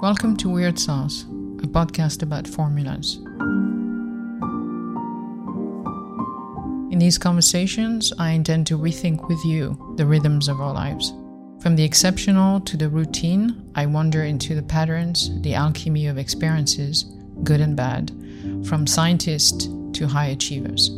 Welcome to Weird Sauce, a podcast about formulas. In these conversations, I intend to rethink with you the rhythms of our lives. From the exceptional to the routine, I wander into the patterns, the alchemy of experiences, good and bad, from scientists to high achievers.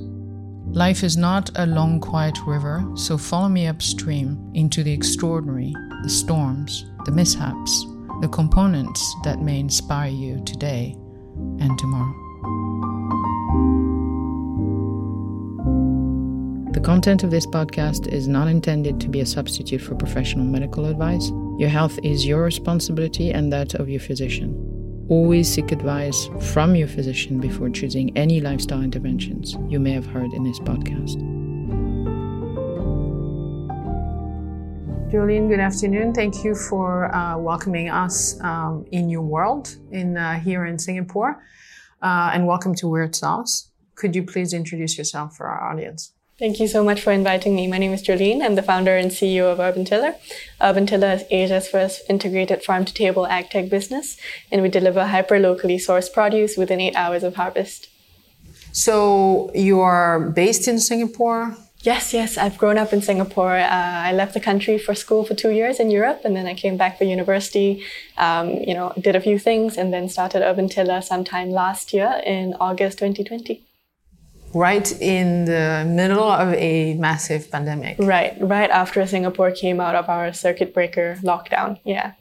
Life is not a long, quiet river, so follow me upstream into the extraordinary, the storms, the mishaps, the components that may inspire you today and tomorrow. The content of this podcast is not intended to be a substitute for professional medical advice. Your health is your responsibility and that of your physician. Always seek advice from your physician before choosing any lifestyle interventions you may have heard in this podcast. Jolene, good afternoon. Thank you for uh, welcoming us um, in your world in uh, here in Singapore, uh, and welcome to Weird Sauce. Could you please introduce yourself for our audience? Thank you so much for inviting me. My name is Jolene. I'm the founder and CEO of Urban Tiller. Urban Tiller is Asia's first integrated farm to table ag tech business, and we deliver hyper locally sourced produce within eight hours of harvest. So you are based in Singapore? Yes, yes. I've grown up in Singapore. Uh, I left the country for school for two years in Europe, and then I came back for university. Um, you know, did a few things, and then started Urban Tiller sometime last year in August 2020 right in the middle of a massive pandemic. Right, right after Singapore came out of our circuit breaker lockdown. Yeah.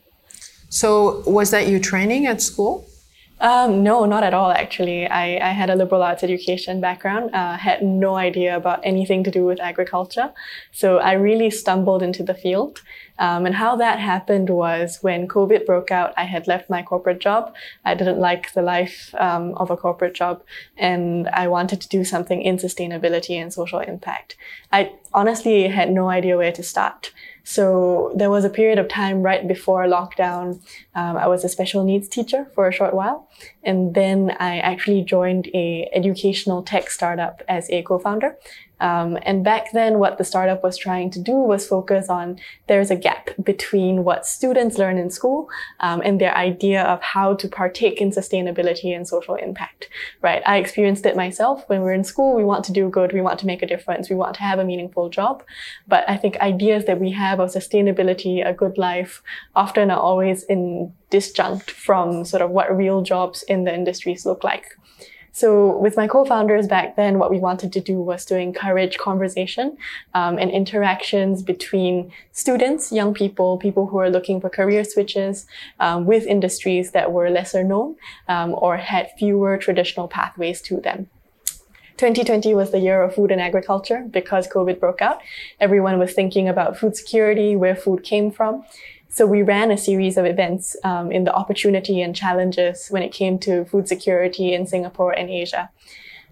So, was that your training at school? Um, no, not at all, actually. I, I had a liberal arts education background, uh, had no idea about anything to do with agriculture. So I really stumbled into the field. Um, and how that happened was when COVID broke out, I had left my corporate job. I didn't like the life um, of a corporate job, and I wanted to do something in sustainability and social impact. I honestly had no idea where to start. So there was a period of time right before lockdown. Um, I was a special needs teacher for a short while, and then I actually joined a educational tech startup as a co-founder. Um, and back then, what the startup was trying to do was focus on there's a gap between what students learn in school um, and their idea of how to partake in sustainability and social impact. Right? I experienced it myself. When we're in school, we want to do good, we want to make a difference, we want to have a meaningful job. But I think ideas that we have of sustainability, a good life, often are always in disjunct from sort of what real jobs in the industries look like. So with my co-founders back then, what we wanted to do was to encourage conversation um, and interactions between students, young people, people who are looking for career switches um, with industries that were lesser known um, or had fewer traditional pathways to them. 2020 was the year of food and agriculture because COVID broke out. Everyone was thinking about food security, where food came from. So we ran a series of events um, in the opportunity and challenges when it came to food security in Singapore and Asia.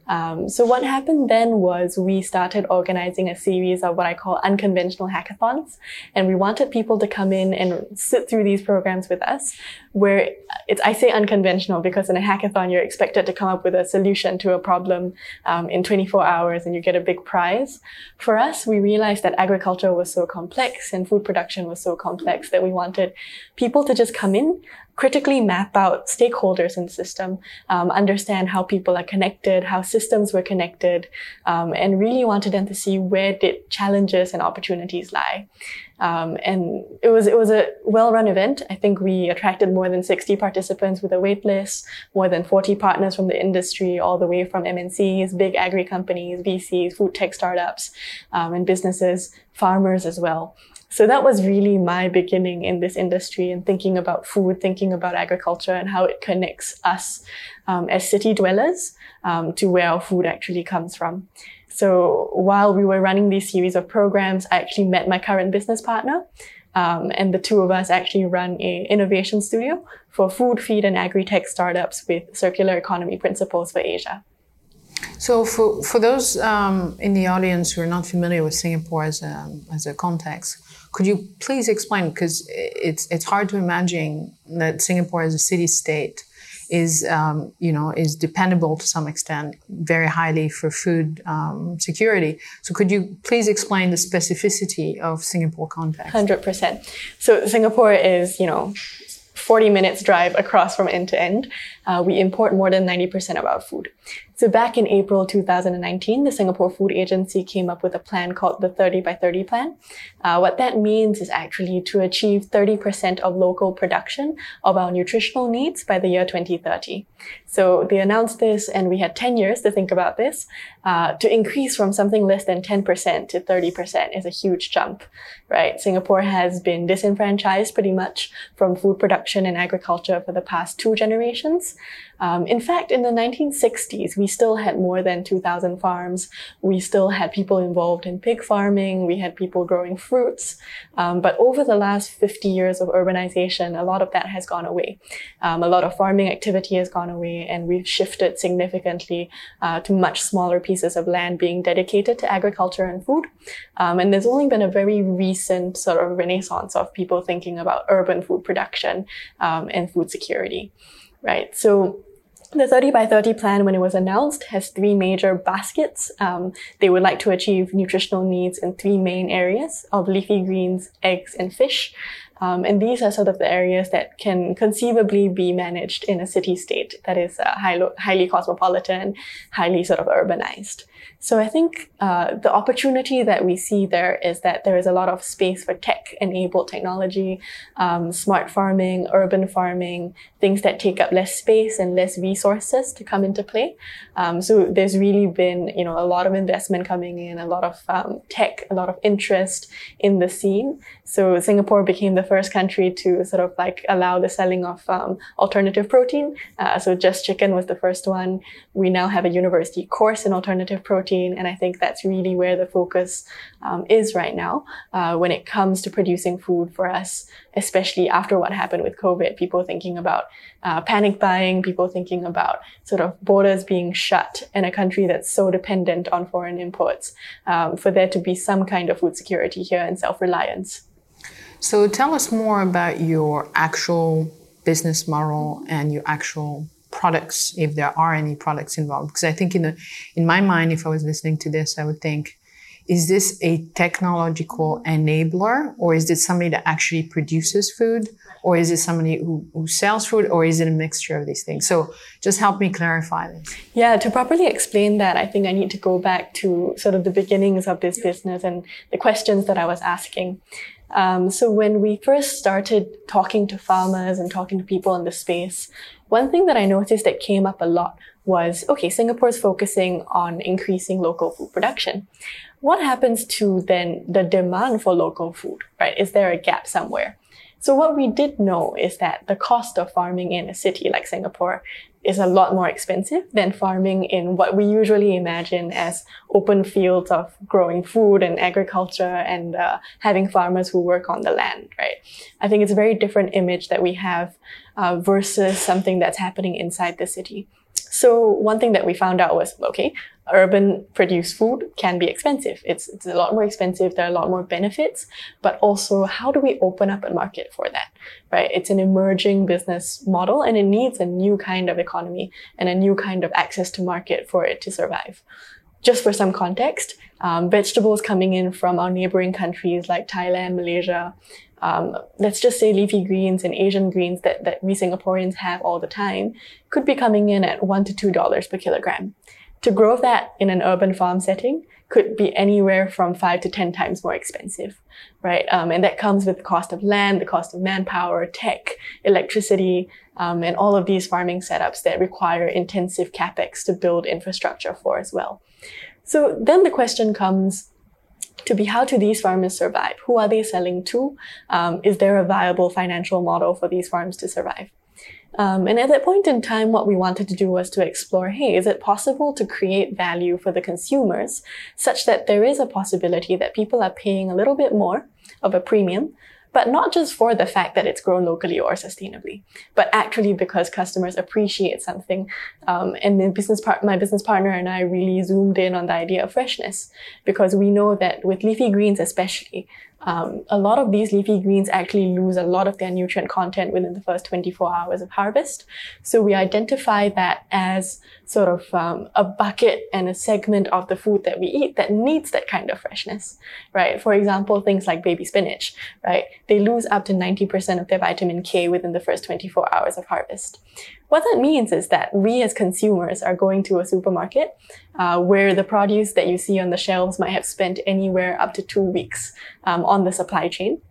Um, so what happened then was we started organizing a series of what I call unconventional hackathons, and we wanted people to come in and sit through these programs with us. Where it's I say unconventional because in a hackathon you're expected to come up with a solution to a problem um, in 24 hours and you get a big prize. For us, we realized that agriculture was so complex and food production was so complex that we wanted people to just come in, critically map out stakeholders in the system, um, understand how people are connected, how systems were connected, um, and really wanted them to see where did challenges and opportunities lie. Um, and it was it was a well-run event. I think we attracted more than 60 participants with a wait list, more than 40 partners from the industry, all the way from MNCs, big agri companies, VCs, food tech startups, um, and businesses, farmers as well. So that was really my beginning in this industry and thinking about food, thinking about agriculture and how it connects us um, as city dwellers um, to where our food actually comes from. So while we were running these series of programs, I actually met my current business partner. Um, and the two of us actually run a innovation studio for food, feed, and agri-tech startups with circular economy principles for Asia. So, for, for those um, in the audience who are not familiar with Singapore as a, as a context, could you please explain? Because it's it's hard to imagine that Singapore as a city state is um, you know is dependable to some extent very highly for food um, security. So could you please explain the specificity of Singapore context? Hundred percent. So Singapore is you know 40 minutes drive across from end to end. Uh, we import more than 90% of our food. So back in April 2019, the Singapore Food Agency came up with a plan called the 30 by 30 plan. Uh, what that means is actually to achieve 30% of local production of our nutritional needs by the year 2030. So they announced this and we had 10 years to think about this. Uh, to increase from something less than 10% to 30% is a huge jump, right? Singapore has been disenfranchised pretty much from food production and agriculture for the past two generations. Um, in fact, in the 1960s, we still had more than 2,000 farms. We still had people involved in pig farming. We had people growing fruits. Um, but over the last 50 years of urbanization, a lot of that has gone away. Um, a lot of farming activity has gone away, and we've shifted significantly uh, to much smaller pieces of land being dedicated to agriculture and food. Um, and there's only been a very recent sort of renaissance of people thinking about urban food production um, and food security right? So the 30 by 30 plan, when it was announced, has three major baskets. Um, they would like to achieve nutritional needs in three main areas of leafy greens, eggs, and fish. Um, and these are sort of the areas that can conceivably be managed in a city state that is uh, highly, highly cosmopolitan, highly sort of urbanized. So I think uh, the opportunity that we see there is that there is a lot of space for tech-enabled technology, um, smart farming, urban farming, things that take up less space and less resources to come into play. Um, so there's really been, you know, a lot of investment coming in, a lot of um, tech, a lot of interest in the scene. So Singapore became the first country to sort of like allow the selling of um, alternative protein. Uh, so Just Chicken was the first one. We now have a university course in alternative protein, and I think that's really where the focus um, is right now uh, when it comes to producing food for us, especially after what happened with COVID. People thinking about uh, panic buying, people thinking about sort of borders being shut in a country that's so dependent on foreign imports, um, for there to be some kind of food security here and self-reliance. So tell us more about your actual business model and your actual products, if there are any products involved. Because I think in the, in my mind, if I was listening to this, I would think, is this a technological enabler, or is it somebody that actually produces food, or is it somebody who, who sells food, or is it a mixture of these things? So just help me clarify this. Yeah, to properly explain that, I think I need to go back to sort of the beginnings of this business and the questions that I was asking. Um, so when we first started talking to farmers and talking to people in the space, one thing that I noticed that came up a lot was, okay, Singapore is focusing on increasing local food production. What happens to then the demand for local food, right? Is there a gap somewhere? So what we did know is that the cost of farming in a city like Singapore is a lot more expensive than farming in what we usually imagine as open fields of growing food and agriculture and uh, having farmers who work on the land, right? I think it's a very different image that we have uh, versus something that's happening inside the city. So one thing that we found out was, okay, urban produced food can be expensive. It's, it's a lot more expensive. There are a lot more benefits, but also how do we open up a market for that, right? It's an emerging business model and it needs a new kind of economy and a new kind of access to market for it to survive. Just for some context, um, vegetables coming in from our neighboring countries like Thailand, Malaysia, um, let's just say leafy greens and Asian greens that, that we Singaporeans have all the time could be coming in at one to two dollars per kilogram. To grow that in an urban farm setting could be anywhere from five to 10 times more expensive, right? Um, and that comes with the cost of land, the cost of manpower, tech, electricity, um, and all of these farming setups that require intensive capex to build infrastructure for as well. So then the question comes, to be how do these farmers survive? Who are they selling to? Um, is there a viable financial model for these farms to survive? Um, and at that point in time, what we wanted to do was to explore, hey, is it possible to create value for the consumers such that there is a possibility that people are paying a little bit more of a premium but not just for the fact that it's grown locally or sustainably, but actually because customers appreciate something. Um, and business part, my business partner and I really zoomed in on the idea of freshness because we know that with leafy greens, especially, um, a lot of these leafy greens actually lose a lot of their nutrient content within the first 24 hours of harvest. So we identify that as sort of um, a bucket and a segment of the food that we eat that needs that kind of freshness, right? For example, things like baby spinach, right? They lose up to 90% of their vitamin K within the first 24 hours of harvest. What that means is that we as consumers are going to a supermarket uh, where the produce that you see on the shelves might have spent anywhere up to two weeks um, on the supply chain.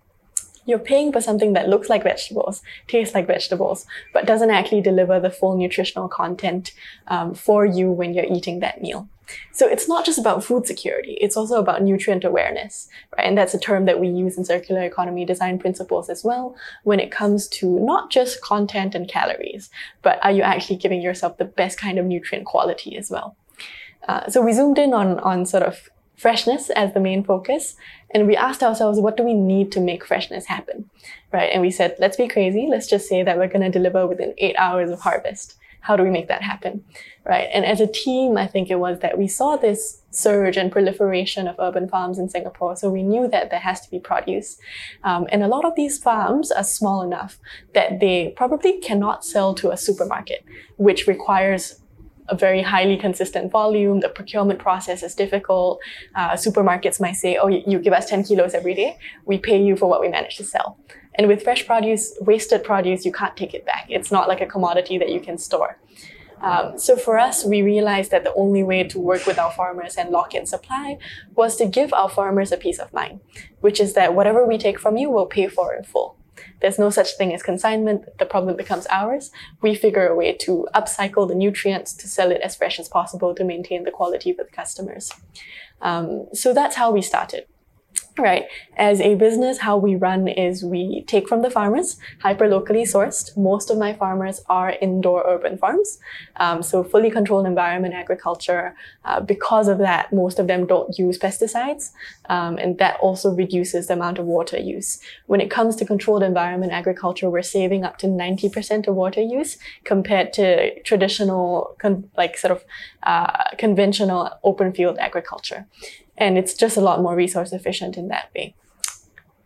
You're paying for something that looks like vegetables, tastes like vegetables, but doesn't actually deliver the full nutritional content um, for you when you're eating that meal. So it's not just about food security, it's also about nutrient awareness, right? And that's a term that we use in circular economy design principles as well when it comes to not just content and calories, but are you actually giving yourself the best kind of nutrient quality as well? Uh, so we zoomed in on, on sort of freshness as the main focus. And we asked ourselves, what do we need to make freshness happen? Right. And we said, let's be crazy. Let's just say that we're going to deliver within eight hours of harvest. How do we make that happen? Right. And as a team, I think it was that we saw this surge and proliferation of urban farms in Singapore. So we knew that there has to be produce. Um, and a lot of these farms are small enough that they probably cannot sell to a supermarket, which requires a very highly consistent volume. The procurement process is difficult. Uh, supermarkets might say, oh, you give us 10 kilos every day. We pay you for what we manage to sell. And with fresh produce, wasted produce, you can't take it back. It's not like a commodity that you can store. Um, so for us, we realized that the only way to work with our farmers and lock in supply was to give our farmers a peace of mind, which is that whatever we take from you, we'll pay for in full. There's no such thing as consignment. The problem becomes ours. We figure a way to upcycle the nutrients to sell it as fresh as possible to maintain the quality for the customers. Um, so that's how we started. Right. As a business, how we run is we take from the farmers, hyper locally sourced. Most of my farmers are indoor urban farms. Um, so fully controlled environment agriculture. Uh, because of that, most of them don't use pesticides. Um, and that also reduces the amount of water use. When it comes to controlled environment agriculture, we're saving up to 90% of water use compared to traditional, con- like sort of, uh, conventional open field agriculture. And it's just a lot more resource efficient in that way.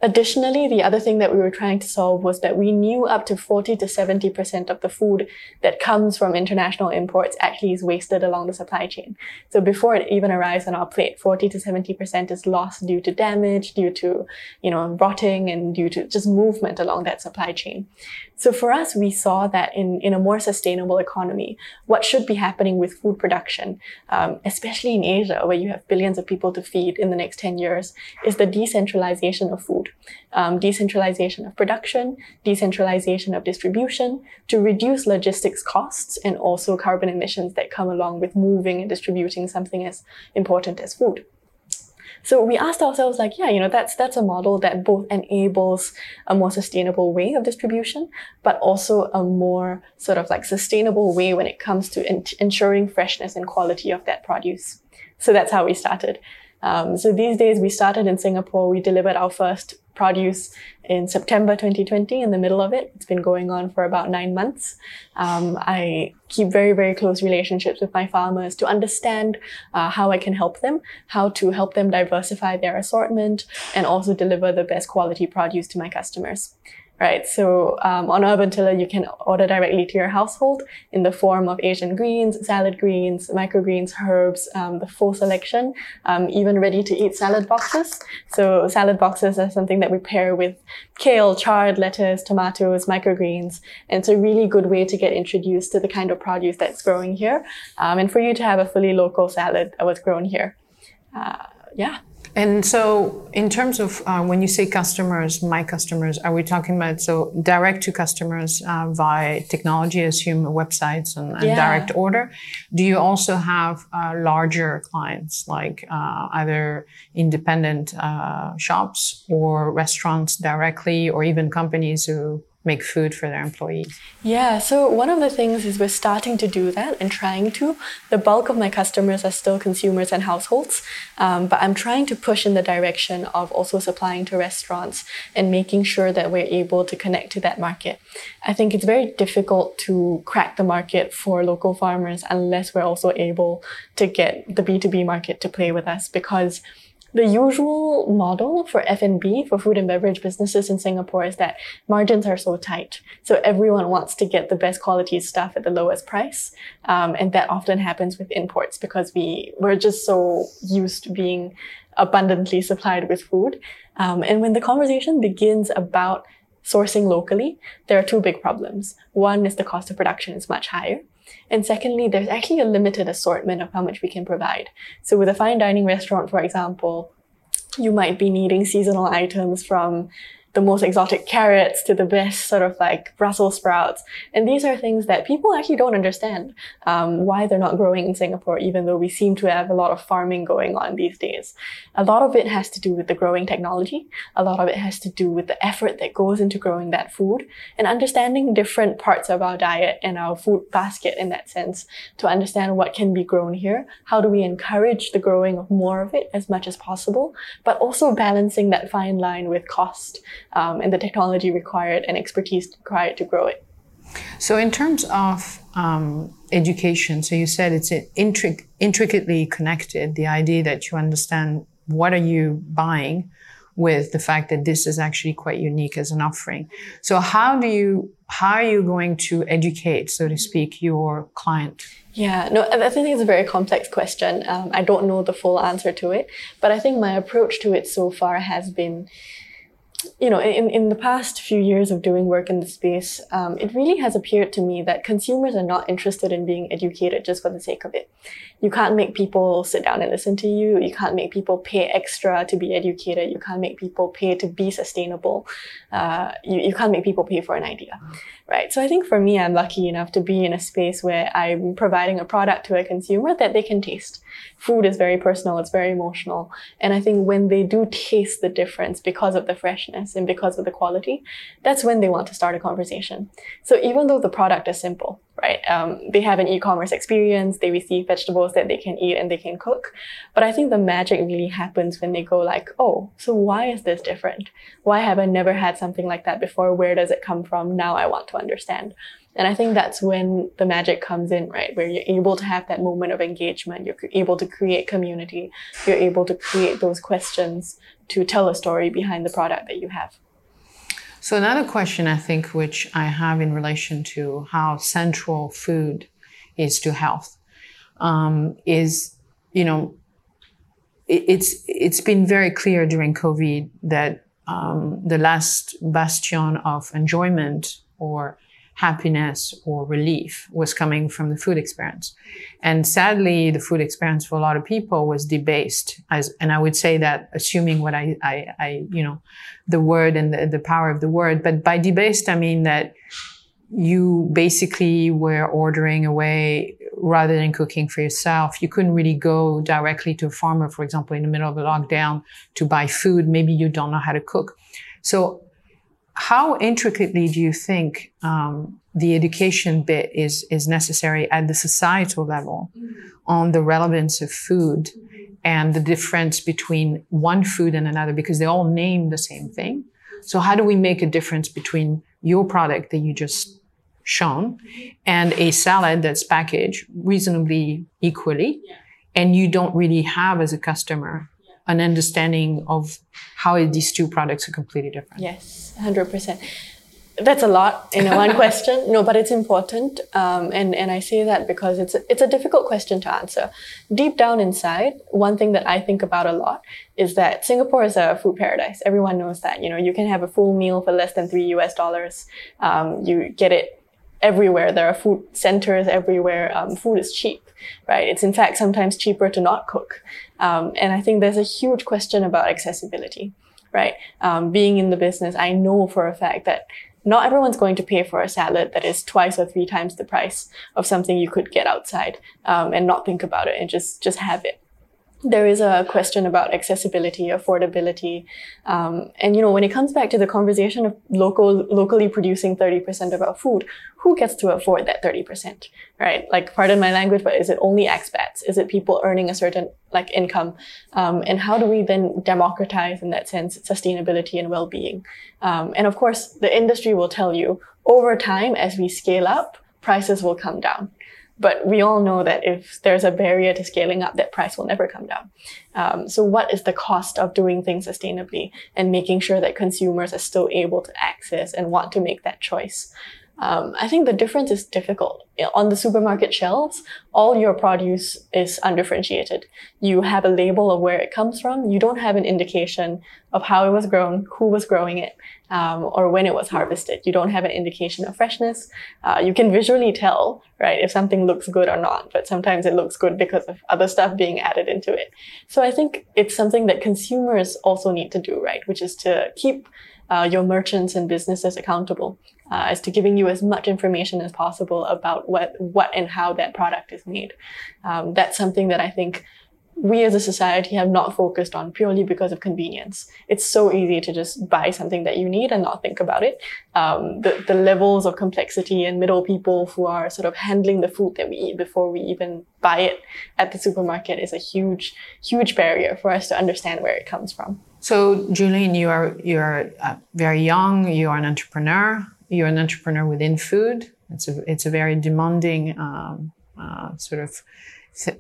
Additionally, the other thing that we were trying to solve was that we knew up to 40 to 70% of the food that comes from international imports actually is wasted along the supply chain. So before it even arrives on our plate, 40 to 70% is lost due to damage, due to, you know, rotting and due to just movement along that supply chain. So for us, we saw that in, in a more sustainable economy, what should be happening with food production, um, especially in Asia, where you have billions of people to feed in the next 10 years, is the decentralization of food, um, decentralization of production, decentralization of distribution to reduce logistics costs and also carbon emissions that come along with moving and distributing something as important as food. So we asked ourselves like, yeah, you know, that's, that's a model that both enables a more sustainable way of distribution, but also a more sort of like sustainable way when it comes to in- ensuring freshness and quality of that produce. So that's how we started. Um, so these days we started in Singapore. We delivered our first produce in September 2020 in the middle of it. It's been going on for about nine months. Um, I keep very, very close relationships with my farmers to understand uh, how I can help them, how to help them diversify their assortment and also deliver the best quality produce to my customers right? So um, on Urban Tiller, you can order directly to your household in the form of Asian greens, salad greens, microgreens, herbs, um, the full selection, um, even ready to eat salad boxes. So salad boxes are something that we pair with kale, chard, lettuce, tomatoes, microgreens. And it's a really good way to get introduced to the kind of produce that's growing here. Um, and for you to have a fully local salad that was grown here. Uh, yeah. And so, in terms of uh, when you say customers, my customers, are we talking about so direct to customers uh, via technology, assume websites and, and yeah. direct order? Do you also have uh, larger clients like uh, either independent uh, shops or restaurants directly, or even companies who make food for their employees? Yeah, so one of the things is we're starting to do that and trying to. The bulk of my customers are still consumers and households, um, but I'm trying to push in the direction of also supplying to restaurants and making sure that we're able to connect to that market. I think it's very difficult to crack the market for local farmers unless we're also able to get the B2B market to play with us because the usual model for F&B, for food and beverage businesses in Singapore is that margins are so tight. So everyone wants to get the best quality stuff at the lowest price. Um, and that often happens with imports because we, we're just so used to being abundantly supplied with food. Um, and when the conversation begins about sourcing locally, there are two big problems. One is the cost of production is much higher. And secondly, there's actually a limited assortment of how much we can provide. So with a fine dining restaurant, for example, you might be needing seasonal items from the most exotic carrots to the best sort of like Brussels sprouts. And these are things that people actually don't understand um, why they're not growing in Singapore, even though we seem to have a lot of farming going on these days. A lot of it has to do with the growing technology. A lot of it has to do with the effort that goes into growing that food and understanding different parts of our diet and our food basket in that sense to understand what can be grown here. How do we encourage the growing of more of it as much as possible, but also balancing that fine line with cost um, and the technology required and expertise required to grow it. So, in terms of um, education, so you said it's intric- intricately connected. The idea that you understand what are you buying with the fact that this is actually quite unique as an offering. So, how do you how are you going to educate, so to speak, your client? Yeah, no, I think it's a very complex question. Um, I don't know the full answer to it, but I think my approach to it so far has been you know, in, in the past few years of doing work in the space, um, it really has appeared to me that consumers are not interested in being educated just for the sake of it. You can't make people sit down and listen to you. You can't make people pay extra to be educated. You can't make people pay to be sustainable. Uh, you, you can't make people pay for an idea, right? So I think for me, I'm lucky enough to be in a space where I'm providing a product to a consumer that they can taste. Food is very personal. It's very emotional. And I think when they do taste the difference because of the freshness and because of the quality, that's when they want to start a conversation. So even though the product is simple, right? Um, they have an e-commerce experience, they receive vegetables that they can eat and they can cook. But I think the magic really happens when they go like, oh, so why is this different? Why have I never had something like that before? Where does it come from? Now I want to understand. And I think that's when the magic comes in, right? Where you're able to have that moment of engagement. You're able to create community. You're able to create those questions to tell a story behind the product that you have. So another question I think which I have in relation to how central food is to health um, is, you know, it, it's it's been very clear during COVID that um, the last bastion of enjoyment or happiness or relief was coming from the food experience. And sadly, the food experience for a lot of people was debased. As, and I would say that assuming what I, I, I you know, the word and the, the power of the word, but by debased, I mean that you basically were ordering away rather than cooking for yourself. You couldn't really go directly to a farmer, for example, in the middle of a lockdown to buy food. Maybe you don't know how to cook. So how intricately do you think um, the education bit is is necessary at the societal level on the relevance of food and the difference between one food and another? Because they all name the same thing. So how do we make a difference between your product that you just shown and a salad that's packaged reasonably equally and you don't really have as a customer an understanding of how these two products are completely different. Yes, 100%. That's a lot in one question. No, but it's important. Um, and, and I say that because it's a, it's a difficult question to answer. Deep down inside, one thing that I think about a lot is that Singapore is a food paradise. Everyone knows that. You know, you can have a full meal for less than three US dollars. Um, you get it everywhere. There are food centers everywhere. Um, food is cheap, right? It's in fact sometimes cheaper to not cook. Um, and I think there's a huge question about accessibility, right? Um, being in the business, I know for a fact that not everyone's going to pay for a salad that is twice or three times the price of something you could get outside um, and not think about it and just just have it there is a question about accessibility, affordability, um, and you know when it comes back to the conversation of local, locally producing thirty percent of our food, who gets to afford that thirty percent, right? Like, pardon my language, but is it only expats? Is it people earning a certain like income? Um, and how do we then democratize in that sense sustainability and well-being? Um, and of course, the industry will tell you over time as we scale up, prices will come down But we all know that if there's a barrier to scaling up, that price will never come down. Um, so what is the cost of doing things sustainably and making sure that consumers are still able to access and want to make that choice? Um, I think the difference is difficult. On the supermarket shelves, all your produce is undifferentiated. You have a label of where it comes from. You don't have an indication of how it was grown, who was growing it, um, or when it was harvested. You don't have an indication of freshness. Uh, you can visually tell, right, if something looks good or not, but sometimes it looks good because of other stuff being added into it. So I think it's something that consumers also need to do, right, which is to keep uh, your merchants and businesses accountable uh, as to giving you as much information as possible about what, what and how that product is made. Um, that's something that I think we as a society have not focused on purely because of convenience. It's so easy to just buy something that you need and not think about it. Um, the, the levels of complexity and middle people who are sort of handling the food that we eat before we even buy it at the supermarket is a huge, huge barrier for us to understand where it comes from. So, Jolene, you are you're uh, very young. You are an entrepreneur. You're an entrepreneur within food. It's a it's a very demanding um, uh, sort of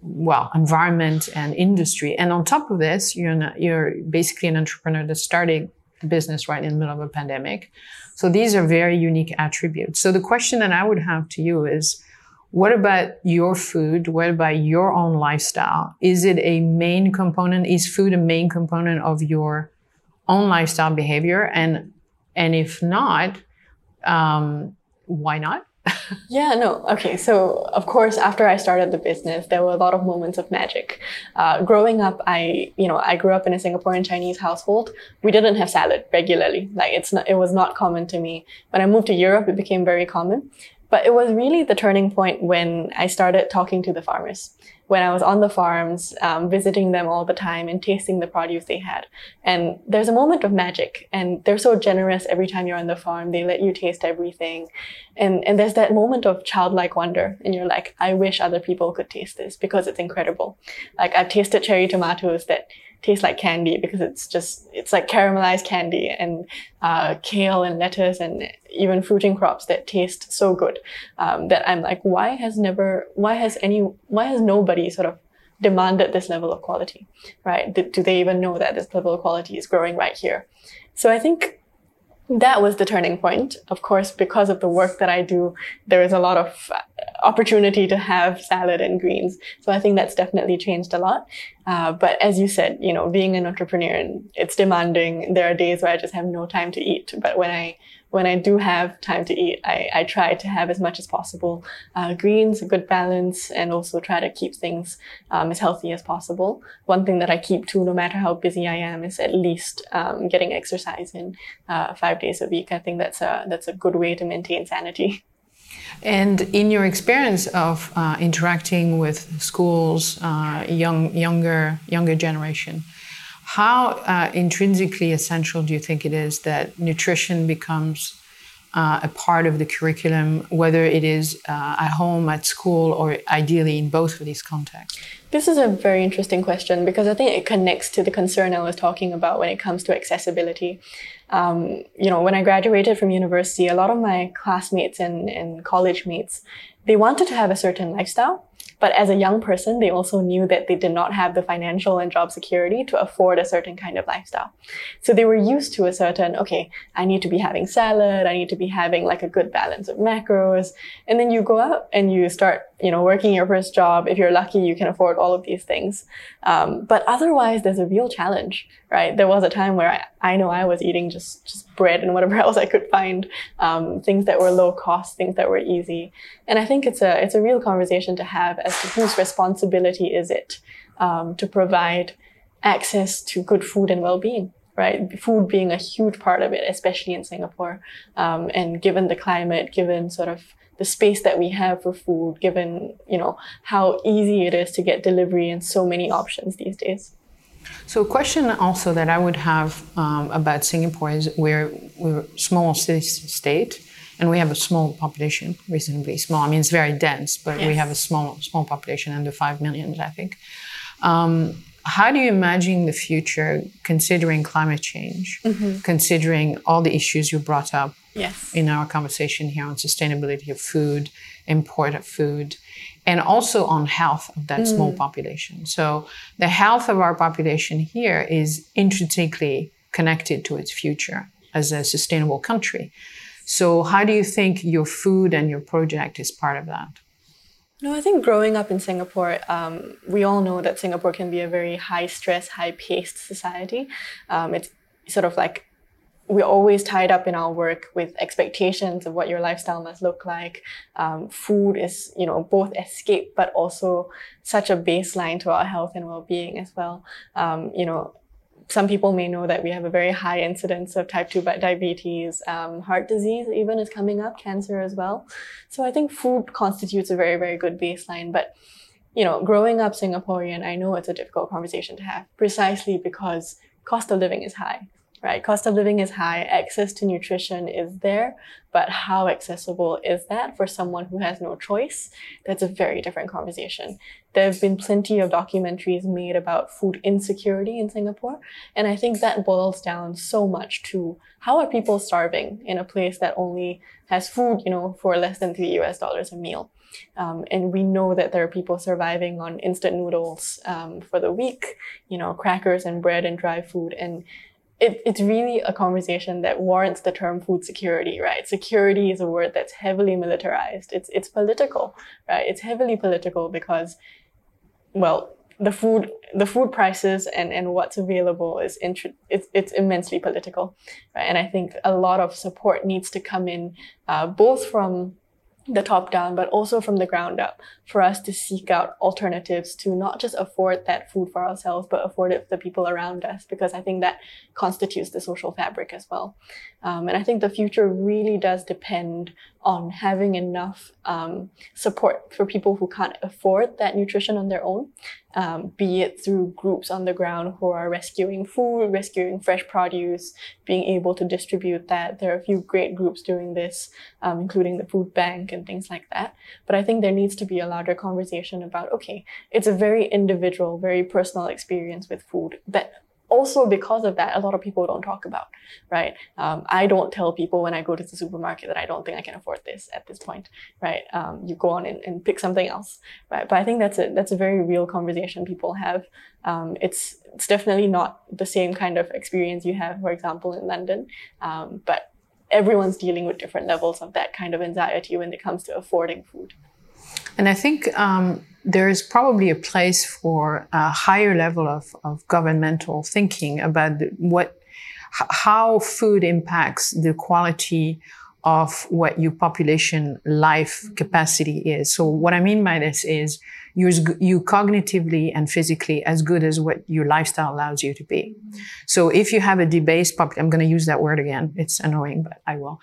well environment and industry. And on top of this, you're an, you're basically an entrepreneur that's starting a business right in the middle of a pandemic. So these are very unique attributes. So the question that I would have to you is what about your food? What about your own lifestyle? Is it a main component? Is food a main component of your own lifestyle behavior? And and if not, um, why not? Yeah, no. Okay, so of course, after I started the business, there were a lot of moments of magic. Uh, growing up, I, you know, I grew up in a Singaporean Chinese household. We didn't have salad regularly. Like it's not, it was not common to me. When I moved to Europe, it became very common. But it was really the turning point when I started talking to the farmers. When I was on the farms, um, visiting them all the time and tasting the produce they had. And there's a moment of magic and they're so generous every time you're on the farm. They let you taste everything. And, and there's that moment of childlike wonder. And you're like, I wish other people could taste this because it's incredible. Like I've tasted cherry tomatoes that taste like candy because it's just it's like caramelized candy and uh, kale and lettuce and even fruiting crops that taste so good um, that I'm like, why has never, why has any, why has nobody sort of demanded this level of quality, right? Do they even know that this level of quality is growing right here? So I think that was the turning point. Of course, because of the work that I do, there is a lot of opportunity to have salad and greens. So I think that's definitely changed a lot. Uh, but as you said, you know, being an entrepreneur, it's demanding. There are days where I just have no time to eat. But when I when I do have time to eat, I, I try to have as much as possible uh, greens, a good balance, and also try to keep things um, as healthy as possible. One thing that I keep to, no matter how busy I am, is at least um, getting exercise in uh, five days a week. I think that's a that's a good way to maintain sanity. And in your experience of uh, interacting with schools, uh, young, younger, younger generation, how uh, intrinsically essential do you think it is that nutrition becomes uh, a part of the curriculum, whether it is uh, at home, at school, or ideally in both of these contexts? This is a very interesting question because I think it connects to the concern I was talking about when it comes to accessibility. Um, you know, when I graduated from university, a lot of my classmates and, and college mates, they wanted to have a certain lifestyle but as a young person, they also knew that they did not have the financial and job security to afford a certain kind of lifestyle. So they were used to a certain, okay, I need to be having salad. I need to be having like a good balance of macros. And then you go out and you start, you know, working your first job. If you're lucky, you can afford all of these things. Um, but otherwise, there's a real challenge, right? There was a time where I, I know I was eating just, just bread and whatever else I could find, um, things that were low cost, things that were easy. And I think it's a, it's a real conversation to have as to whose responsibility is it um, to provide access to good food and well-being right? Food being a huge part of it especially in singapore. Um, and given the climate given sort of the space that we have for food given you know how easy it is to get delivery and so many options these days so a question also that i would have um, about singapore is we're, we're a small city state and we have a small population, reasonably small. I mean, it's very dense, but yes. we have a small small population, under five million, I think. Um, how do you imagine the future, considering climate change, mm-hmm. considering all the issues you brought up yes. in our conversation here on sustainability of food, import of food, and also on health of that small population. So the health of our population here is intrinsically connected to its future as a sustainable country. So how do you think your food and your project is part of that? No, I think growing up in Singapore, um, we all know that Singapore can be a very high stress, high paced society. Um, it's sort of like we're always tied up in our work with expectations of what your lifestyle must look like. Um, food is, you know, both escape, but also such a baseline to our health and well-being as well. Um, you know, some people may know that we have a very high incidence of type 2 diabetes, um, heart disease even is coming up, cancer as well. So I think food constitutes a very, very good baseline. But, you know, growing up Singaporean, I know it's a difficult conversation to have precisely because cost of living is high right? Cost of living is high, access to nutrition is there, but how accessible is that for someone who has no choice? That's a very different conversation. There have been plenty of documentaries made about food insecurity in Singapore, and I think that boils down so much to how are people starving in a place that only has food, you know, for less than three US dollars a meal. Um, and we know that there are people surviving on instant noodles um, for the week, you know, crackers and bread and dry food. And it, it's really a conversation that warrants the term food security, right? Security is a word that's heavily militarized. It's it's political, right? It's heavily political because, well, the food the food prices and, and what's available is int- it's it's immensely political, right? And I think a lot of support needs to come in, uh, both from the top down, but also from the ground up for us to seek out alternatives to not just afford that food for ourselves, but afford it for the people around us, because I think that constitutes the social fabric as well. Um, and I think the future really does depend on having enough um, support for people who can't afford that nutrition on their own, um, be it through groups on the ground who are rescuing food, rescuing fresh produce, being able to distribute that. There are a few great groups doing this, um, including the food bank and things like that. But I think there needs to be a larger conversation about okay, it's a very individual, very personal experience with food that also because of that, a lot of people don't talk about, right? Um, I don't tell people when I go to the supermarket that I don't think I can afford this at this point, right? Um, you go on and, and, pick something else, right? But I think that's a that's a very real conversation people have. Um, it's it's definitely not the same kind of experience you have, for example, in London, um, but everyone's dealing with different levels of that kind of anxiety when it comes to affording food. And I think um, there is probably a place for a higher level of, of governmental thinking about what, how food impacts the quality of what your population life capacity is. So what I mean by this is you're you cognitively and physically as good as what your lifestyle allows you to be. So if you have a debased population, I'm going to use that word again. It's annoying, but I will.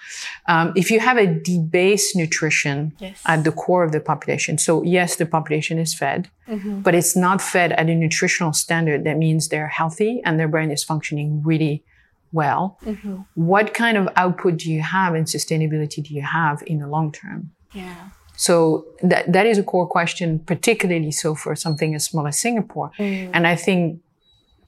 Um, if you have a debased nutrition yes. at the core of the population, so yes, the population is fed, mm-hmm. but it's not fed at a nutritional standard that means they're healthy and their brain is functioning really well. Mm-hmm. What kind of output do you have and sustainability do you have in the long term? Yeah. So that, that is a core question, particularly so for something as small as Singapore. Mm. And I think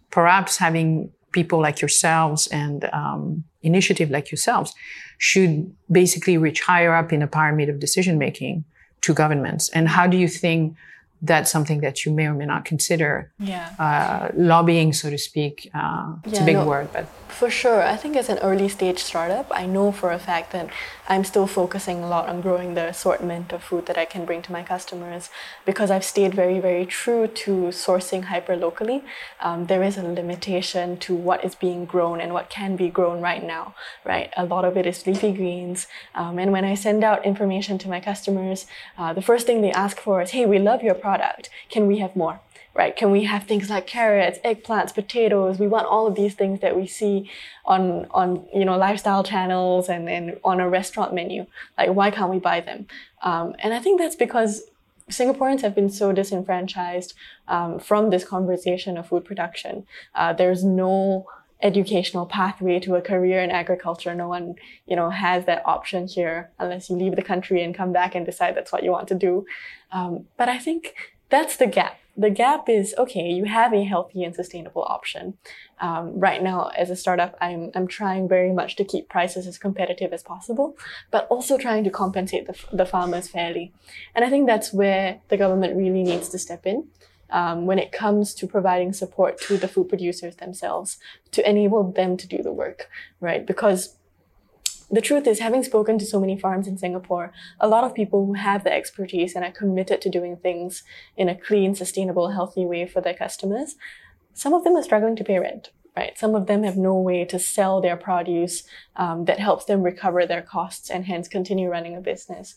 perhaps having people like yourselves and um, initiative like yourselves should basically reach higher up in the pyramid of decision making to governments. And how do you think that's something that you may or may not consider yeah. uh, lobbying, so to speak. Uh, it's yeah, a big no, word, but for sure, I think as an early stage startup, I know for a fact that I'm still focusing a lot on growing the assortment of food that I can bring to my customers because I've stayed very, very true to sourcing hyper locally. Um, there is a limitation to what is being grown and what can be grown right now. Right, a lot of it is leafy greens, um, and when I send out information to my customers, uh, the first thing they ask for is, "Hey, we love your product." product. Can we have more? Right? Can we have things like carrots, eggplants, potatoes? We want all of these things that we see on on you know lifestyle channels and, and on a restaurant menu. Like why can't we buy them? Um, and I think that's because Singaporeans have been so disenfranchised um, from this conversation of food production. Uh, there's no educational pathway to a career in agriculture. No one, you know, has that option here unless you leave the country and come back and decide that's what you want to do. Um, but I think that's the gap The gap is okay, you have a healthy and sustainable option. Um, right now, as a startup, I'm, I'm trying very much to keep prices as competitive as possible, but also trying to compensate the, the farmers fairly. And I think that's where the government really needs to step in. Um, when it comes to providing support to the food producers themselves to enable them to do the work, right? Because the truth is, having spoken to so many farms in Singapore, a lot of people who have the expertise and are committed to doing things in a clean, sustainable, healthy way for their customers, some of them are struggling to pay rent. Right. Some of them have no way to sell their produce um, that helps them recover their costs and hence continue running a business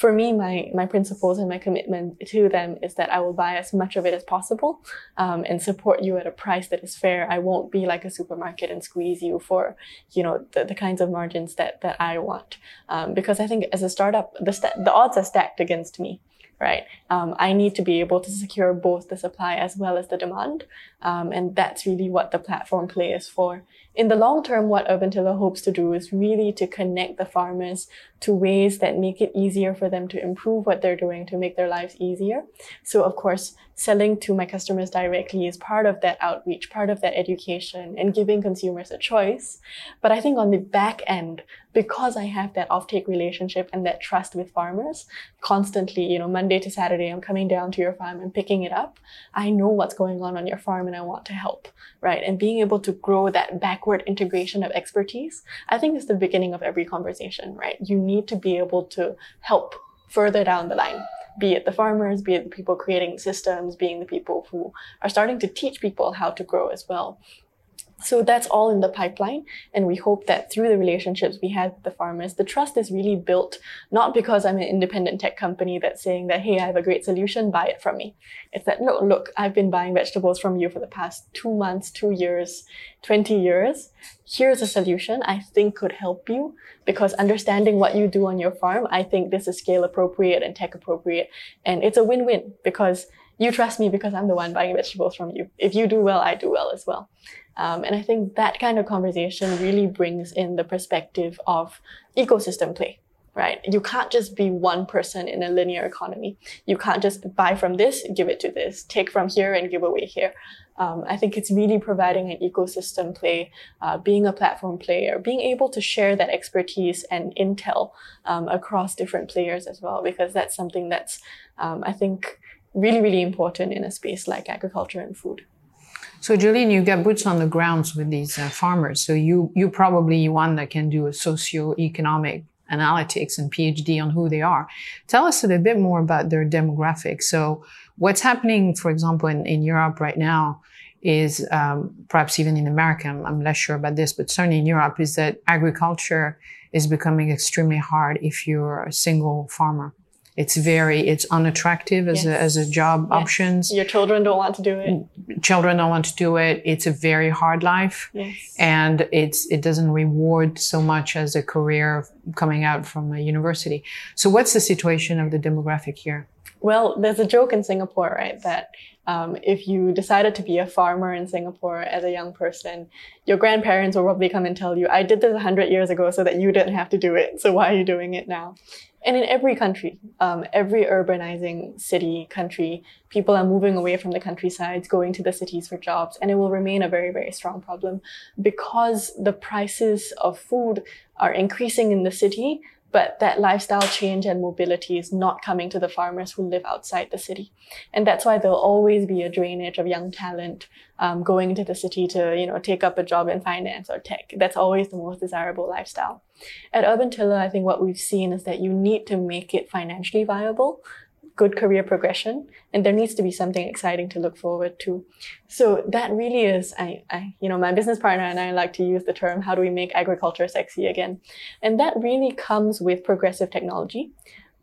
for me, my my principles and my commitment to them is that I will buy as much of it as possible um, and support you at a price that is fair. I won't be like a supermarket and squeeze you for you know the, the kinds of margins that that I want um, because I think as a startup the st- the odds are stacked against me right? Um, I need to be able to secure both the supply as well as the demand. Um, and that's really what the platform play is for. In the long term, what Urban Tiller hopes to do is really to connect the farmers to ways that make it easier for them to improve what they're doing to make their lives easier. So of course, selling to my customers directly is part of that outreach, part of that education and giving consumers a choice. But I think on the back end, because I have that offtake relationship and that trust with farmers constantly, you know, Monday to Saturday, I'm coming down to your farm and picking it up. I know what's going on on your farm and I want to help, right? And being able to grow that backward integration of expertise, I think is the beginning of every conversation, right? You need to be able to help further down the line be it the farmers, be it the people creating systems, being the people who are starting to teach people how to grow as well. So that's all in the pipeline. And we hope that through the relationships we have with the farmers, the trust is really built not because I'm an independent tech company that's saying that, hey, I have a great solution, buy it from me. It's that, no, look, I've been buying vegetables from you for the past two months, two years, 20 years. Here's a solution I think could help you because understanding what you do on your farm, I think this is scale appropriate and tech appropriate. And it's a win-win because you trust me because I'm the one buying vegetables from you. If you do well, I do well as well. Um, and I think that kind of conversation really brings in the perspective of ecosystem play, right? You can't just be one person in a linear economy. You can't just buy from this, give it to this, take from here and give away here. Um, I think it's really providing an ecosystem play, uh, being a platform player, being able to share that expertise and intel um, across different players as well, because that's something that's, um, I think, really, really important in a space like agriculture and food. So, Jolene, you get boots on the grounds with these uh, farmers. So you you probably one that can do a socio-economic analytics and PhD on who they are. Tell us a little bit more about their demographics. So, what's happening, for example, in, in Europe right now is um, perhaps even in America. I'm, I'm less sure about this, but certainly in Europe, is that agriculture is becoming extremely hard if you're a single farmer. It's very, it's unattractive as, yes. a, as a job yes. options. Your children don't want to do it. Children don't want to do it. It's a very hard life. Yes. And it's, it doesn't reward so much as a career coming out from a university. So what's the situation of the demographic here? Well, there's a joke in Singapore, right, that um, if you decided to be a farmer in Singapore as a young person, your grandparents will probably come and tell you, I did this 100 years ago so that you didn't have to do it. So why are you doing it now? And in every country, um, every urbanizing city, country, people are moving away from the countrysides, going to the cities for jobs, and it will remain a very, very strong problem because the prices of food are increasing in the city but that lifestyle change and mobility is not coming to the farmers who live outside the city. And that's why there'll always be a drainage of young talent um, going into the city to, you know, take up a job in finance or tech. That's always the most desirable lifestyle. At Urban Tiller, I think what we've seen is that you need to make it financially viable good career progression and there needs to be something exciting to look forward to. So that really is I, I, you know my business partner and i like to use the term how do we make agriculture sexy again? And that really comes with progressive technology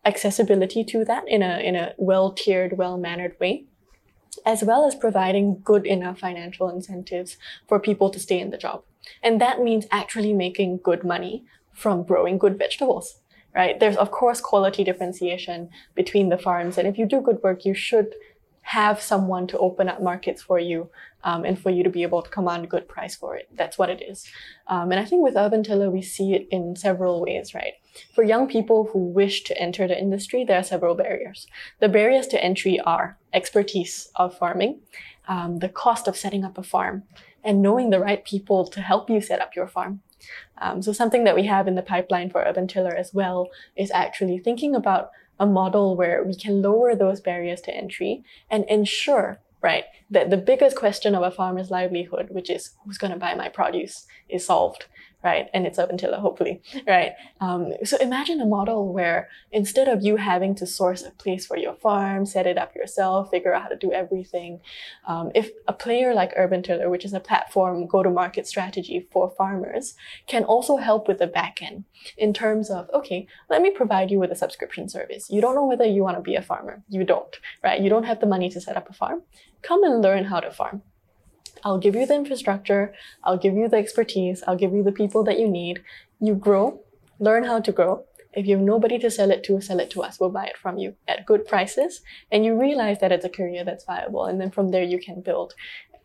accessibility to that in a in a well tiered well mannered way as well as providing good enough financial incentives for people to stay in the job. And that means actually making good money from growing good vegetables right? There's of course quality differentiation between the farms. And if you do good work, you should have someone to open up markets for you um, and for you to be able to command a good price for it. That's what it is. Um, and I think with Urban Tiller, we see it in several ways, right? For young people who wish to enter the industry, there are several barriers. The barriers to entry are expertise of farming, um, the cost of setting up a farm, and knowing the right people to help you set up your farm. Um, so something that we have in the pipeline for Urban Tiller as well is actually thinking about a model where we can lower those barriers to entry and ensure right that the biggest question of a farmer's livelihood which is who's going to buy my produce is solved right? And it's Urban Tiller, hopefully, right? Um, so imagine a model where instead of you having to source a place for your farm, set it up yourself, figure out how to do everything, um, if a player like Urban Tiller, which is a platform go-to-market strategy for farmers, can also help with the backend in terms of, okay, let me provide you with a subscription service. You don't know whether you want to be a farmer. You don't, right? You don't have the money to set up a farm. Come and learn how to farm I'll give you the infrastructure, I'll give you the expertise, I'll give you the people that you need. You grow, learn how to grow. If you have nobody to sell it to, sell it to us. We'll buy it from you at good prices. And you realize that it's a career that's viable. And then from there, you can build.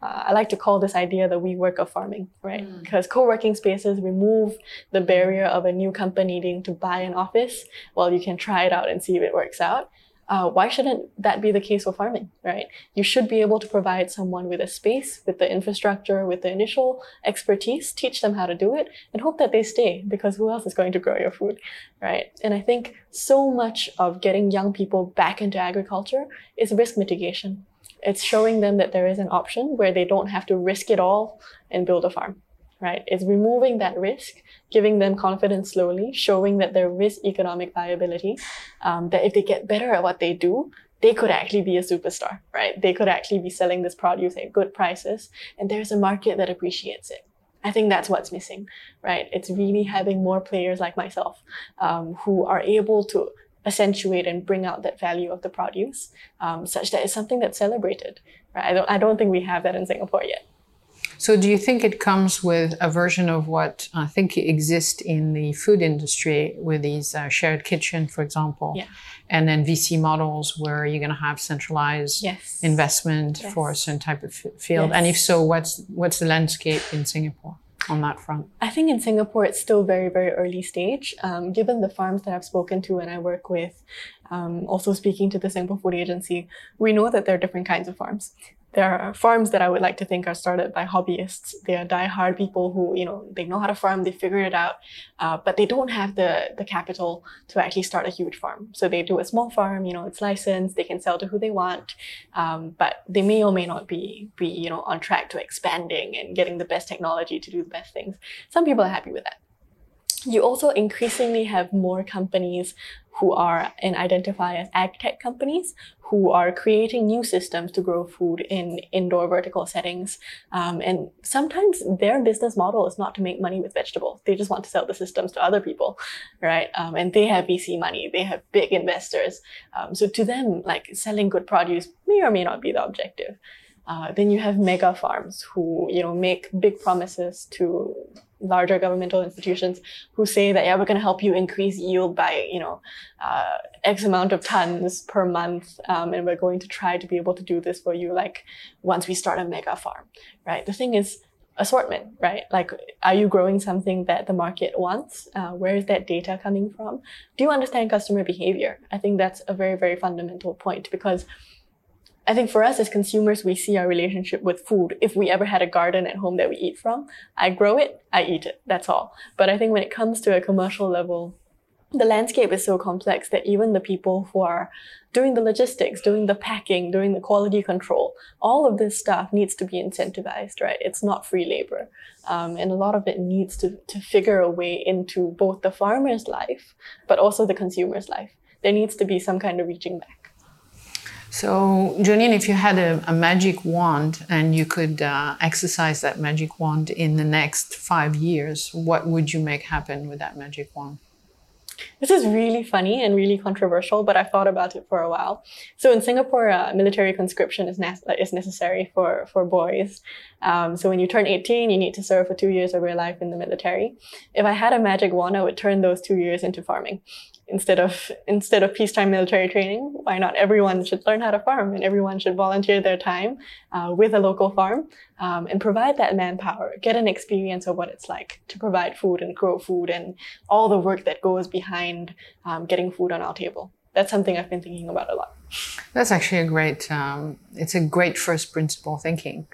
Uh, I like to call this idea the WeWork of farming, right? Mm. Because co-working spaces remove the barrier of a new company needing to buy an office while you can try it out and see if it works out uh, why shouldn't that be the case for farming, right? You should be able to provide someone with a space, with the infrastructure, with the initial expertise, teach them how to do it, and hope that they stay because who else is going to grow your food, right? And I think so much of getting young people back into agriculture is risk mitigation. It's showing them that there is an option where they don't have to risk it all and build a farm right? It's removing that risk, giving them confidence slowly, showing that there is economic viability, um, that if they get better at what they do, they could actually be a superstar, right? They could actually be selling this produce at good prices, and there's a market that appreciates it. I think that's what's missing, right? It's really having more players like myself um, who are able to accentuate and bring out that value of the produce, um, such that it's something that's celebrated. Right? I don't, I don't think we have that in Singapore yet. So, do you think it comes with a version of what I think exists in the food industry with these uh, shared kitchen, for example, yeah. and then VC models where you're going to have centralized yes. investment yes. for a certain type of field? Yes. And if so, what's what's the landscape in Singapore? on that front? I think in Singapore, it's still very, very early stage. Um, given the farms that I've spoken to and I work with, um, also speaking to the Singapore Food Agency, we know that there are different kinds of farms there are farms that I would like to think are started by hobbyists. They are die-hard people who, you know, they know how to farm, they figure it out, uh, but they don't have the the capital to actually start a huge farm. So they do a small farm, you know, it's licensed, they can sell to who they want, um, but they may or may not be be you know on track to expanding and getting the best technology to do the best things. Some people are happy with that. You also increasingly have more companies who are and identify as ag tech companies who are creating new systems to grow food in indoor vertical settings. Um, and sometimes their business model is not to make money with vegetables. They just want to sell the systems to other people, right? Um, and they have VC money. They have big investors. Um, so to them, like selling good produce may or may not be the objective. Uh, then you have mega farms who, you know, make big promises to larger governmental institutions who say that yeah we're going to help you increase yield by you know uh, x amount of tons per month um, and we're going to try to be able to do this for you like once we start a mega farm right? The thing is assortment right? Like are you growing something that the market wants? Uh, where is that data coming from? Do you understand customer behavior? I think that's a very very fundamental point because I think for us as consumers, we see our relationship with food. If we ever had a garden at home that we eat from, I grow it, I eat it. That's all. But I think when it comes to a commercial level, the landscape is so complex that even the people who are doing the logistics, doing the packing, doing the quality control, all of this stuff needs to be incentivized, right? It's not free labor. Um, and a lot of it needs to, to figure a way into both the farmer's life, but also the consumer's life. There needs to be some kind of reaching back. So, Jolene, if you had a, a magic wand and you could uh, exercise that magic wand in the next five years, what would you make happen with that magic wand? This is really funny and really controversial, but I've thought about it for a while. So in Singapore, uh, military conscription is, ne- is necessary for, for boys. Um, so when you turn 18, you need to serve for two years of your life in the military. If I had a magic wand, I would turn those two years into farming instead of instead of peacetime military training, why not everyone should learn how to farm and everyone should volunteer their time uh, with a local farm um, and provide that manpower, get an experience of what it's like to provide food and grow food and all the work that goes behind um, getting food on our table. That's something I've been thinking about a lot. That's actually a great. Um, it's a great first principle thinking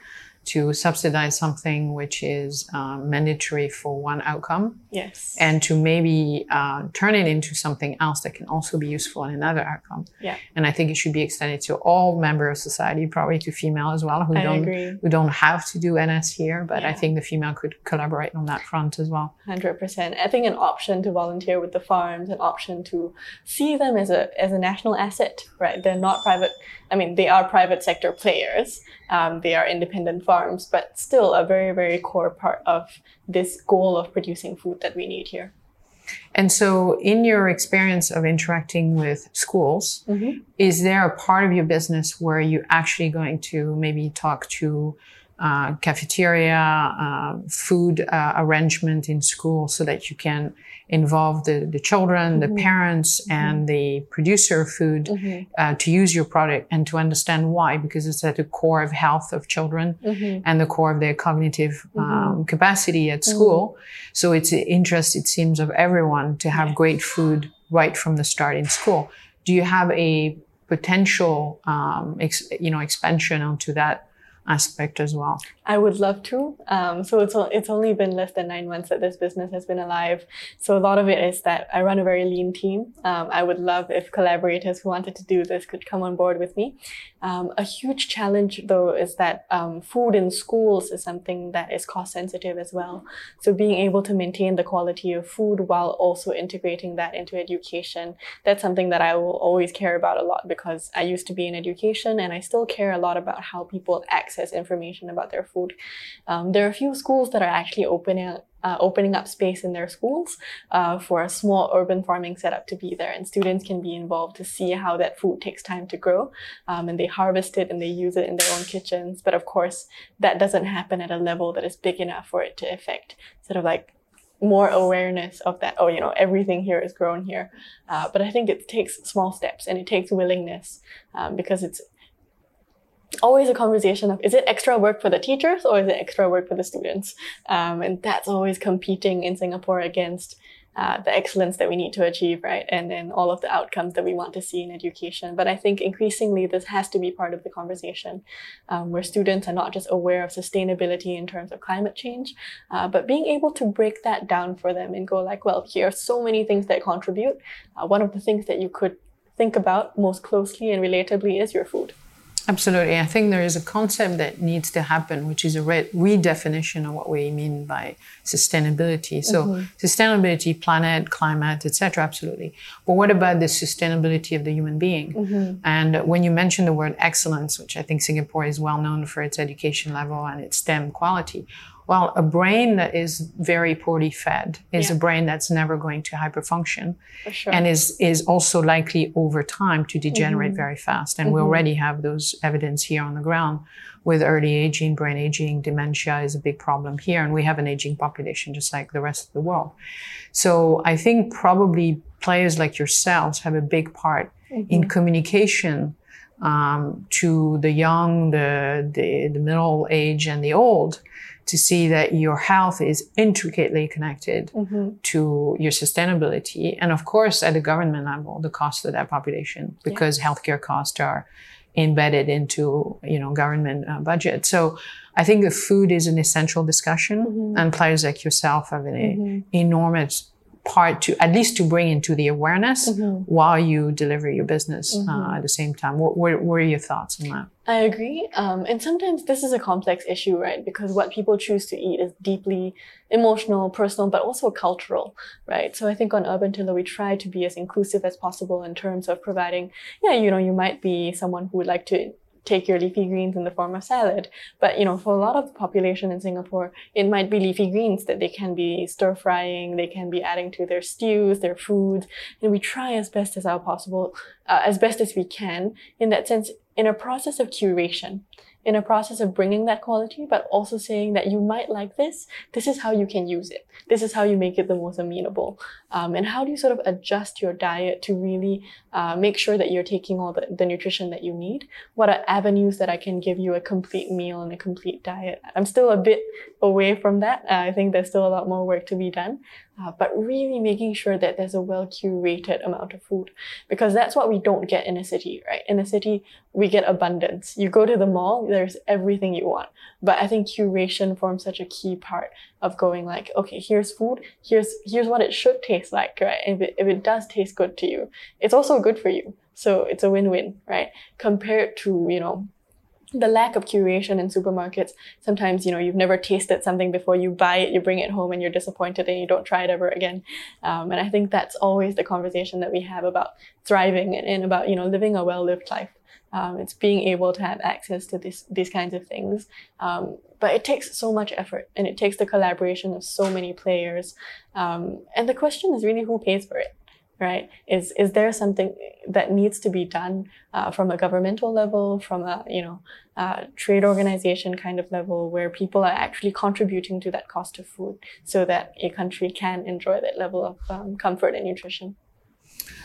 to subsidize something which is uh, mandatory for one outcome. Yes. And to maybe uh, turn it into something else that can also be useful in another outcome. Yeah. And I think it should be extended to all members of society, probably to female as well, who I don't agree. who don't have to do NS here, but I think the female could collaborate on that front as well. Hundred percent. I think an option to volunteer with the farms, an option to see them as a as a national asset, right? They're not private. I mean, they are private sector players. Um, they are independent farms, but still a very very core part of this goal of producing food that we need here. And so, in your experience of interacting with schools, Mhm. is there a part of your business where you're actually going to maybe talk to uh, cafeteria, uh, food uh, arrangement in school so that you can involve the, the children, the Mhm. parents, and the producer of food Mhm. uh, to use your product and to understand why, because it's at the core of health of children Mhm. and the core of their cognitive Mm-hmm. um, capacity at school. So it's an interest, it seems, of everyone to have Yes. great food right from the start in school. Do you have a potential, um, ex- you know, expansion onto that aspect as well? I would love to. Um, so it's it's only been less than nine months that this business has been alive. So a lot of it is that I run a very lean team. Um, I would love if collaborators who wanted to do this could come on board with me. Um, a huge challenge though is that um, food in schools is something that is cost sensitive as well. So being able to maintain the quality of food while also integrating that into education, that's something that I will always care about a lot because I used to be in education and I still care a lot about how people access information about their food. Um, there are a few schools that are actually opening uh, opening up space in their schools uh, for a small urban farming setup to be there, and students can be involved to see how that food takes time to grow, um, and they harvest it and they use it in their own kitchens. But of course, that doesn't happen at a level that is big enough for it to affect sort of like more awareness of that. Oh, you know, everything here is grown here. Uh, but I think it takes small steps and it takes willingness um, because it's always a conversation of is it extra work for the teachers or is it extra work for the students? Um, and that's always competing in Singapore against uh, the excellence that we need to achieve, right? And then all of the outcomes that we want to see in education. But I think increasingly this has to be part of the conversation um, where students are not just aware of sustainability in terms of climate change, uh, but being able to break that down for them and go like, well, here are so many things that contribute. Uh, one of the things that you could think about most closely and relatably is your food. Absolutely. I think there is a concept that needs to happen, which is a re- redefinition of what we mean by sustainability. So, mm-hmm. sustainability, planet, climate, etc. Absolutely. But what about the sustainability of the human being? Mm-hmm. And when you mention the word excellence, which I think Singapore is well known for its education level and its STEM quality, well, a brain that is very poorly fed is Yeah. a brain that's never going to hyperfunction sure. and is is also likely over time to degenerate mm-hmm. very fast. And we mm-hmm. already have those evidence here on the ground with early aging, brain aging, dementia is a big problem here, and we have an aging population just like the rest of the world. So I think probably players like yourselves have a big part mm-hmm. in communication um, to the young, the, the the middle age, and the old to see that your health is intricately connected Mhm. to your sustainability. And of course at the government level the cost of that population because healthcare costs are embedded into you know government uh, budget. So i think the food is an essential discussion and players like yourself have an enormous part to at least to bring into the awareness while you deliver your business uh, at the same time what, what, what are your thoughts on that I agree. Um, and sometimes this is a complex issue, right? Because what people choose to eat is deeply emotional, personal, but also cultural, right? So I think on Urban Tiller, we try to be as inclusive as possible in terms of providing, yeah, you know, you might be someone who would like to take your leafy greens in the form of salad. But, you know, for a lot of the population in Singapore, it might be leafy greens that they can be stir frying, they can be adding to their stews, their foods. And we try as best as our possible, uh, as best as we can in that sense, in a process of curation. In a process of bringing that quality, but also saying that you might like this. This is how you can use it. This is how you make it the most amenable. Um, and how do you sort of adjust your diet to really uh, make sure that you're taking all the, the nutrition that you need? What are avenues that I can give you a complete meal and a complete diet? I'm still a bit away from that. Uh, I think there's still a lot more work to be done. Uh, but really making sure that there's a well curated amount of food because that's what we don't get in a city, right? In a city, we get abundance. You go to the mall, there's everything you want. But I think curation forms such a key part of going like, okay, here's food, here's here's what it should taste like, right? If it, if it does taste good to you, it's also good for you. So it's a win-win, right? Compared to, you know, the lack of curation in supermarkets sometimes you know you've never tasted something before you buy it you bring it home and you're disappointed and you don't try it ever again um, and i think that's always the conversation that we have about thriving and, and about you know living a well-lived life um, it's being able to have access to this, these kinds of things um, but it takes so much effort and it takes the collaboration of so many players um, and the question is really who pays for it right? Is is there something that needs to be done uh, from a governmental level, from a you know trade organization kind of level, where people are actually contributing to that cost of food, so that a country can enjoy that level of um, comfort and nutrition.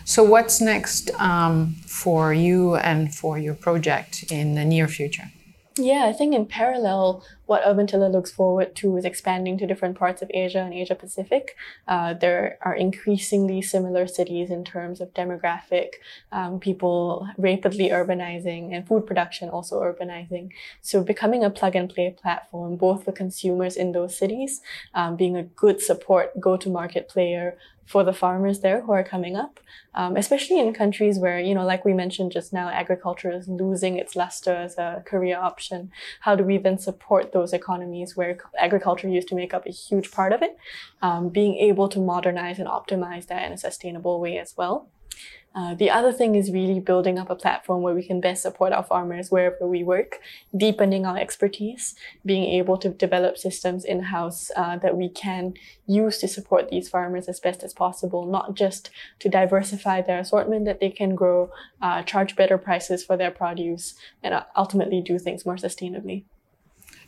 So, what's next um, for you and for your project in the near future? Yeah, I think in parallel, what Urban Tiller looks forward to is expanding to different parts of Asia and Asia Pacific. Uh, there are increasingly similar cities in terms of demographic, um, people rapidly urbanizing, and food production also urbanizing. So becoming a plug and play platform, both for consumers in those cities, um, being a good support go to market player for the farmers there who are coming up, um, especially in countries where, you know, like we mentioned just now, agriculture is losing its luster as a career option. How do we then support those economies where agriculture used to make up a huge part of it? Um, being able to modernize and optimize that in a sustainable way as well. Uh, the other thing is really building up a platform where we can best support our farmers wherever we work, deepening our expertise, being able to develop systems in house uh, that we can use to support these farmers as best as possible, not just to diversify their assortment that they can grow, uh, charge better prices for their produce, and uh, ultimately do things more sustainably.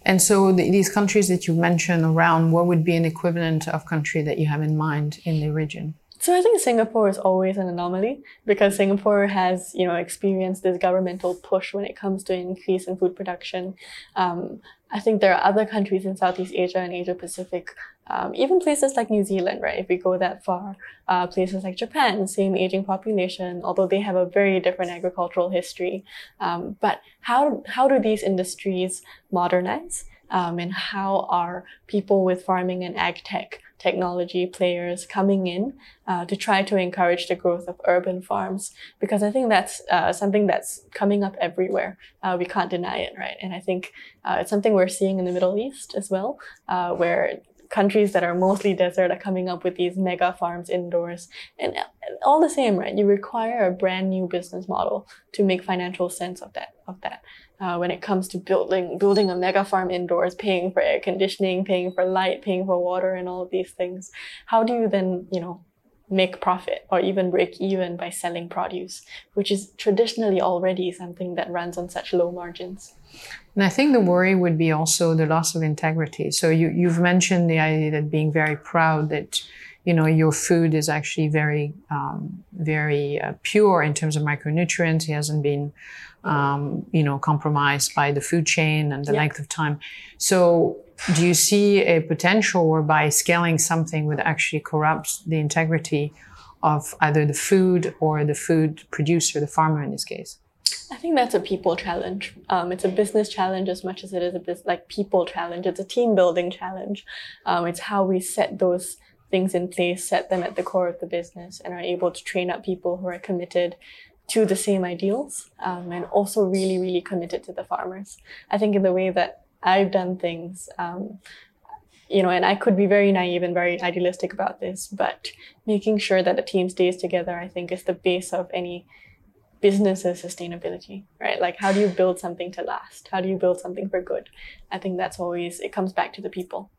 And so the, these countries that you mentioned around, what would be an equivalent of country that you have in mind in the region? So I think Singapore is always an anomaly because Singapore has, you know, experienced this governmental push when it comes to increase in food production. Um, I think there are other countries in Southeast Asia and Asia Pacific, um, even places like New Zealand, right? If we go that far, uh, places like Japan, same aging population, although they have a very different agricultural history. Um, but how how do these industries modernize? Um, and how are people with farming and ag tech technology players coming in uh, to try to encourage the growth of urban farms because I think that's uh, something that's coming up everywhere. Uh, we can't deny it, right? And I think uh, it's something we're seeing in the Middle East as well, uh, where countries that are mostly desert are coming up with these mega farms indoors. And all the same, right? You require a brand new business model to make financial sense of that. Of that uh, when it comes to building building a mega farm indoors, paying for air conditioning, paying for light, paying for water, and all of these things. How do you then, you know, make profit or even break even by selling produce, which is traditionally already something that runs on such low margins? And I think the worry would be also the loss of integrity. So you, you've mentioned the idea that being very proud that you know your food is actually very um, very uh, pure in terms of micronutrients. It hasn't been um, you know, compromised by the food chain and the yeah. length of time. So do you see a potential whereby scaling something would actually corrupt the integrity of either the food or the food producer, the farmer in this case? I think that's a people challenge. Um, it's a business challenge as much as it is a like people challenge. It's a team building challenge. Um, it's how we set those things in place, set them at the core of the business, and are able to train up people who are committed to the same ideals um, and also really, really committed to the farmers. I think in the way that I've done things, um, you know, and I could be very naive and very idealistic about this, but making sure that the team stays together, I think, is the base of any business's sustainability, right? Like, how do you build something to last? How do you build something for good? I think that's always, it comes back to the people.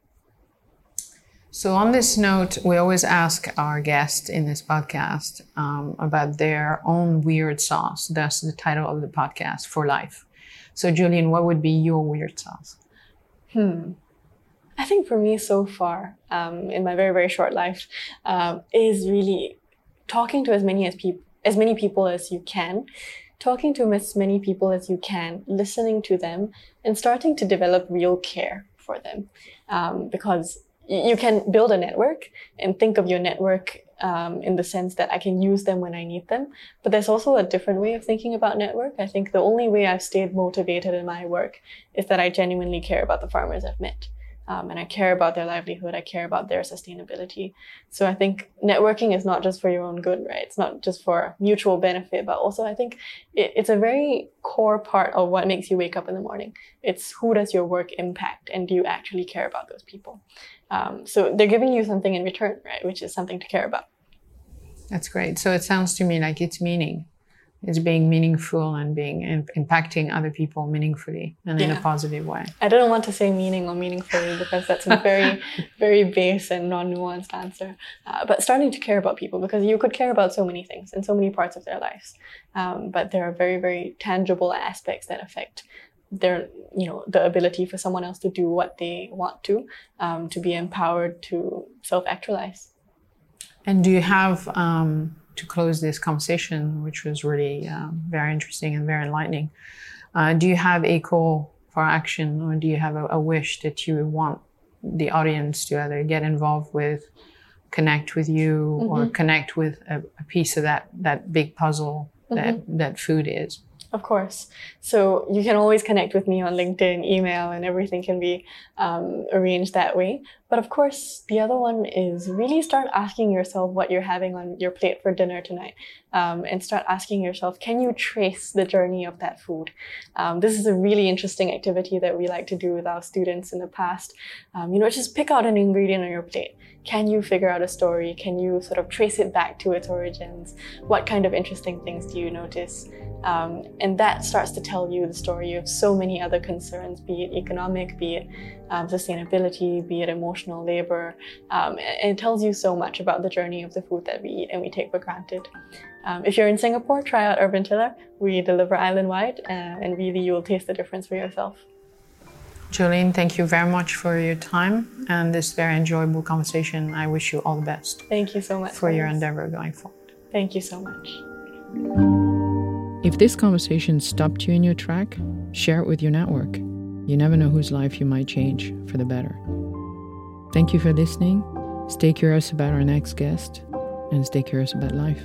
So, on this note, we always ask our guests in this podcast um, about their own weird sauce. That's the title of the podcast for life. So, Jolene, what would be your weird sauce? Hmm. I think for me so far, um, in my very very short life, um, is really talking to as many as people as many people as you can, talking to as many people as you can, listening to them, and starting to develop real care for them, um, because you can build a network and think of your network um, in the sense that I can use them when I need them. But there's also a different way of thinking about network. I think the only way I've stayed motivated in my work is that I genuinely care about the farmers I've met um, and I care about their livelihood. I care about their sustainability. So I think networking is not just for your own good, right? It's not just for mutual benefit, but also I think it, it's a very core part of what makes you wake up in the morning. It's who does your work impact, and do you actually care about those people? Um, so they're giving you something in return, right? Which is something to care about. That's great. So it sounds to me like it's meaning is being meaningful and being in, impacting other people meaningfully and yeah. in a positive way. I don't want to say meaning or meaningfully because that's a very, very base and non-nuanced answer. Uh, but starting to care about people because you could care about so many things in so many parts of their lives, um, but there are very, very tangible aspects that affect their, you know, the ability for someone else to do what they want to, um, to be empowered to self-actualize. And do you have um, to close this conversation, which was really um, very interesting and very enlightening. Uh, do you have a call for action, or do you have a, a, wish that you want the audience to either get involved with, connect with you, mm-hmm. or connect with a, a, piece of that that big puzzle that mm-hmm. that food is? Of course. So you can always connect with me on LinkedIn, email, and everything can be um, arranged that way. But of course, the other one is really start asking yourself what you're having on your plate for dinner tonight. Um, and start asking yourself, can you trace the journey of that food? Um, this is a really interesting activity that we like to do with our students in the past. Um, you know, just pick out an ingredient on your plate. Can you figure out a story? Can you sort of trace it back to its origins? What kind of interesting things do you notice? Um, and that starts to tell you the story of so many other concerns, be it economic, be it um, sustainability, be it emotional labor. Um, and it tells you so much about the journey of the food that we eat and we take for granted. Um, if you're in Singapore, try out Urban Tiller. We deliver island wide, uh, and really you will taste the difference for yourself. Jolene, thank you very much for your time and this very enjoyable conversation. I wish you all the best. Thank you so much for your endeavor going forward. Thank you so much. If this conversation stopped you in your track, share it with your network. You never know whose life you might change for the better. Thank you for listening. Stay curious about our next guest and stay curious about life.